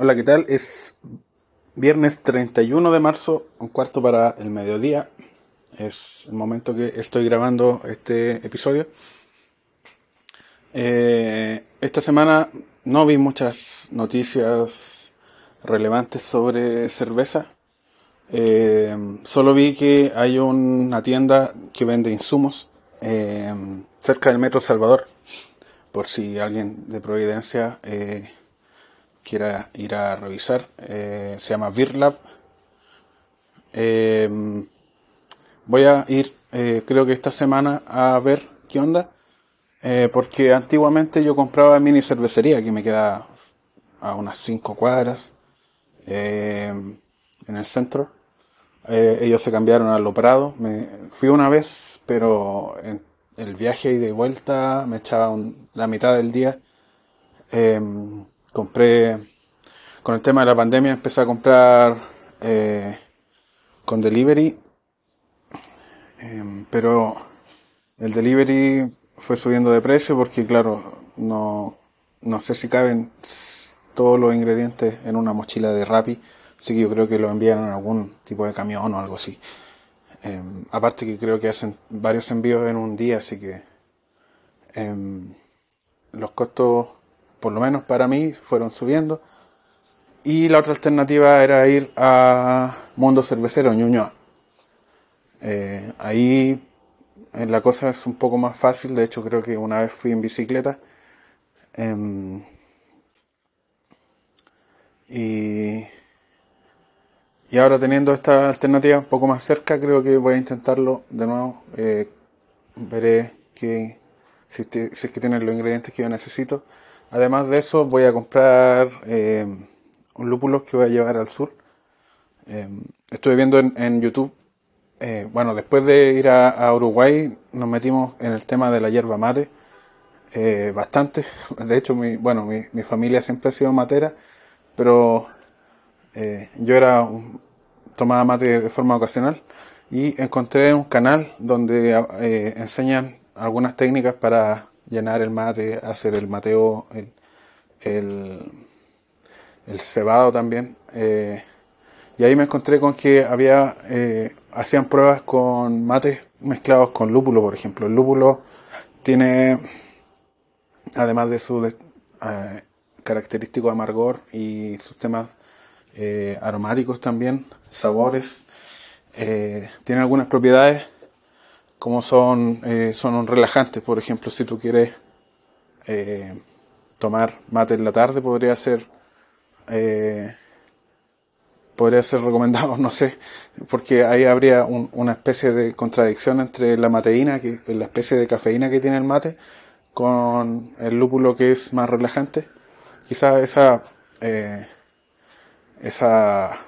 Hola, ¿qué tal? Es viernes 31 de marzo, un cuarto para el mediodía. Es el momento que estoy grabando este episodio. Eh, esta semana no vi muchas noticias relevantes sobre cerveza. Eh, solo vi que hay una tienda que vende insumos eh, cerca del Metro Salvador. Por si alguien de Providencia quiera ir a revisar. se llama VirLab. voy a ir, creo que esta semana, a ver qué onda eh, porque antiguamente yo compraba mini cervecería que me queda a unas 5 cuadras eh, en el centro. Eh, ellos se cambiaron a Lo Prado. Me, fui una vez, pero en el viaje y de vuelta me echaba la mitad del día. Compré, con el tema de la pandemia, empecé a comprar con delivery. Em, pero el delivery fue subiendo de precio porque, claro, no, no sé si caben todos los ingredientes en una mochila de Rappi, así que yo creo que lo envían en algún tipo de camión o algo así. Em, aparte que creo que hacen varios envíos en un día, así que em, los costos, por lo menos para mí, fueron subiendo. Y la otra alternativa era ir a Mundo Cervecero, Ñuñoa. Eh, ahí la cosa es un poco más fácil, de hecho creo que una vez fui en bicicleta. Em, y, y ahora teniendo esta alternativa un poco más cerca, creo que voy a intentarlo de nuevo. Eh, veré que, si, es que tienen los ingredientes que yo necesito. Además de eso, voy a comprar em, un lúpulo que voy a llevar al sur. Em, estuve viendo en YouTube eh, bueno, después de ir a, Uruguay nos metimos en el tema de la hierba mate eh, bastante. De hecho, mi, bueno, mi, familia siempre ha sido matera, pero eh, yo era tomaba mate de forma ocasional y encontré un canal donde enseñan algunas técnicas para llenar el mate, hacer el mateo, el, el, el cebado también. y ahí me encontré con que había hacían pruebas con mates mezclados con lúpulo, por ejemplo. El lúpulo tiene, además de su eh, característico amargor y sus temas eh, aromáticos también, sabores, eh, tiene algunas propiedades como son, son relajantes. Por ejemplo, si tú quieres tomar mate en la tarde, podría ser podría ser recomendado, no sé, porque ahí habría una especie de contradicción entre la mateína, que la especie de cafeína que tiene el mate, con el lúpulo que es más relajante. Quizás esa, eh, esa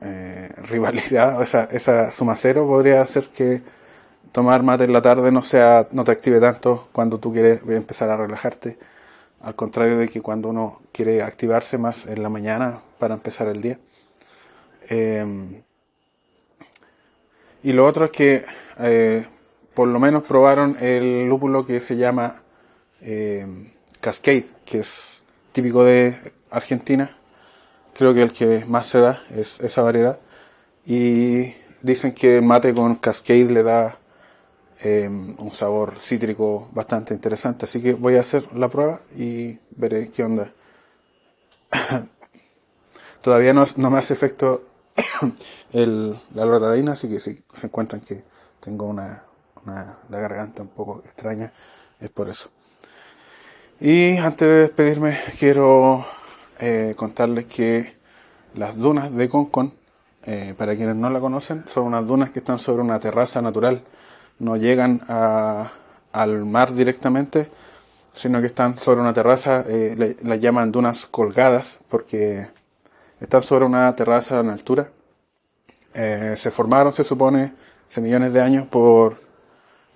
eh, rivalidad, esa, esa suma cero podría hacer que tomar mate en la tarde no sea, no te active tanto cuando tú quieres empezar a relajarte. Al contrario de que cuando uno quiere activarse más en la mañana para empezar el día. Em, y lo otro es que eh, por lo menos probaron el lúpulo que se llama em, Cascade, que es típico de Argentina. Creo que el que más se da es esa variedad. Y dicen que mate con Cascade le da em, un sabor cítrico bastante interesante. Así que voy a hacer la prueba y veré qué onda. Todavía no, no me hace efecto el, la lortadina, así que si se encuentran que tengo una, una, la garganta un poco extraña, es por eso. Y antes de despedirme, quiero eh, contarles que las dunas de Concon, eh, para quienes no la conocen, son unas dunas que están sobre una terraza natural. No llegan a, al mar directamente, sino que están sobre una terraza, eh, las llaman dunas colgadas, porque están sobre una terraza una altura. Eh, se formaron, se supone, hace millones de años por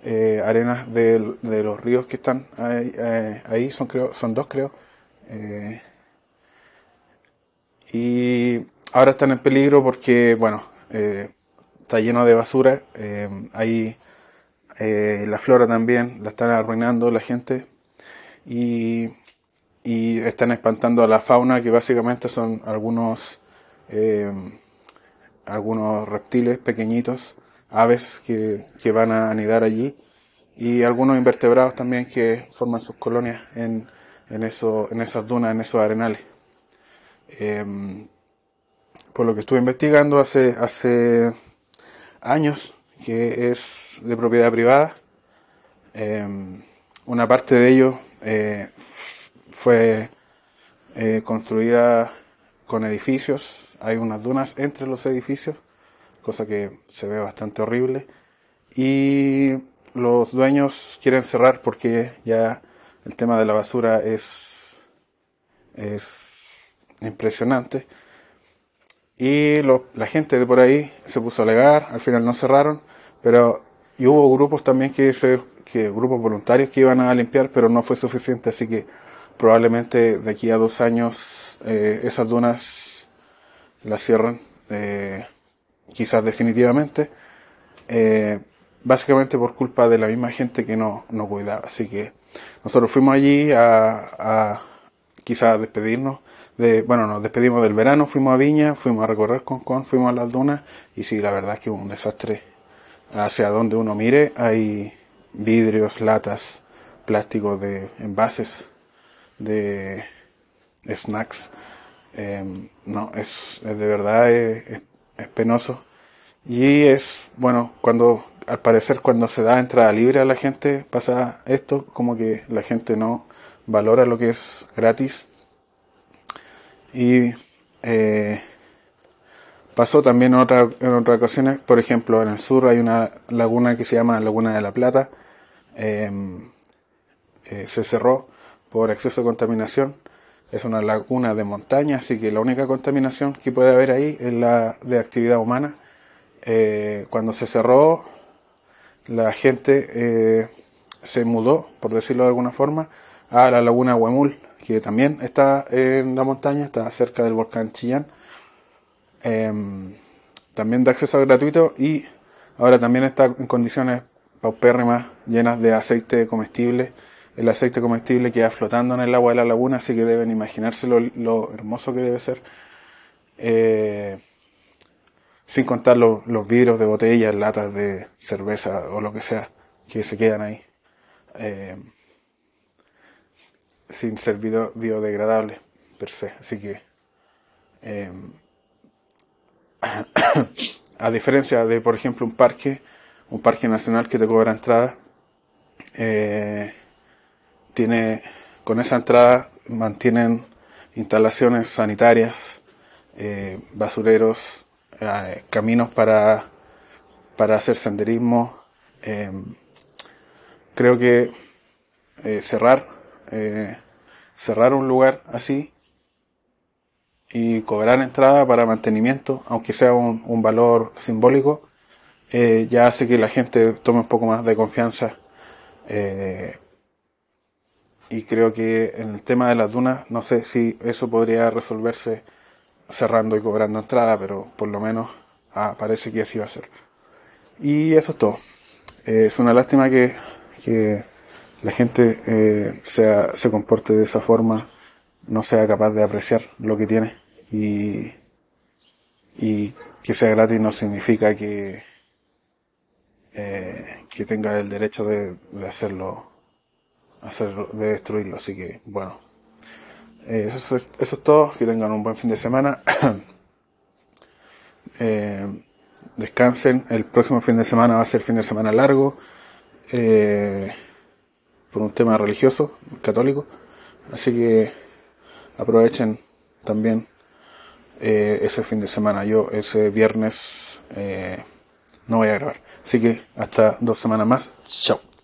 eh, arenas de, los ríos que están ahí, eh, ahí, son, creo, son dos creo. y ahora están en peligro porque, bueno, está lleno de basura. Ahí la flora también la están arruinando la gente. Y y están espantando a la fauna que básicamente son algunos eh, algunos reptiles pequeñitos aves que, que, van a anidar allí y algunos invertebrados también que forman sus colonias en, en, eso, en esas dunas, en esos arenales. Em, por lo que estuve investigando hace, hace años, que es de propiedad privada, em, una parte de ello eh, fue eh, construida con edificios, hay unas dunas entre los edificios, cosa que se ve bastante horrible, y los dueños quieren cerrar porque ya el tema de la basura es, es impresionante. Y la gente de por ahí se puso a alegar, al final no cerraron, pero y hubo grupos también que, se, que grupos voluntarios que iban a limpiar, pero no fue suficiente, así que probablemente de aquí a dos años eh, esas dunas las cierran, eh, quizás definitivamente, eh, básicamente por culpa de la misma gente que no, no cuidaba. Así que nosotros fuimos allí a, a quizás despedirnos de, bueno, nos despedimos del verano, fuimos a Viña, fuimos a recorrer Concón, fuimos a las dunas y sí, la verdad es que hubo un desastre. Hacia donde uno mire hay vidrios, latas, plásticos de envases, de snacks. Em, no, es, es, de verdad es, es, penoso. Y es, bueno, cuando, al parecer cuando se da entrada libre a la gente pasa esto, como que la gente no valora lo que es gratis y eh, pasó también en, otra, en otras ocasiones, por ejemplo, en el sur hay una laguna que se llama Laguna de la Plata, em, eh, se cerró por exceso de contaminación. Es una laguna de montaña, así que la única contaminación que puede haber ahí es la de actividad humana. Eh, cuando se cerró, la gente se mudó, por decirlo de alguna forma, a la laguna Huemul, que también está en la montaña, está cerca del volcán Chillán. Em, también de acceso gratuito y ahora también está en condiciones paupérrimas, llenas de aceite comestible. El aceite comestible queda flotando en el agua de la laguna, así que deben imaginarse lo, hermoso que debe ser. Eh, sin contar los, vidrios de botellas, latas de cerveza o lo que sea que se quedan ahí. Eh, sin ser biodegradable per se. Así que, em, a diferencia de, por ejemplo, un parque, un parque nacional que te cobra entrada, eh, tiene, con esa entrada mantienen instalaciones sanitarias, eh, basureros, eh, caminos para, para hacer senderismo. Em, creo que cerrar eh, cerrar un lugar así y cobrar entrada para mantenimiento, aunque sea un, valor simbólico, eh, ya hace que la gente tome un poco más de confianza. Eh, y creo que en el tema de las dunas, no sé si eso podría resolverse cerrando y cobrando entrada, pero por lo menos ah, parece que así va a ser. Y eso es todo. es una lástima que, que la gente eh, se comporte de esa forma, no sea capaz de apreciar lo que tiene y, y que sea gratis no significa que, eh, que tenga el derecho de, de hacerlo, hacerlo, de destruirlo. Así que, bueno, eh, eso, es, eso es todo. Que tengan un buen fin de semana. descansen. El próximo fin de semana va a ser fin de semana largo. Por un tema religioso, católico. Así que aprovechen también eh, ese fin de semana. Yo ese viernes eh, no voy a grabar. Así que hasta dos semanas más. Chao.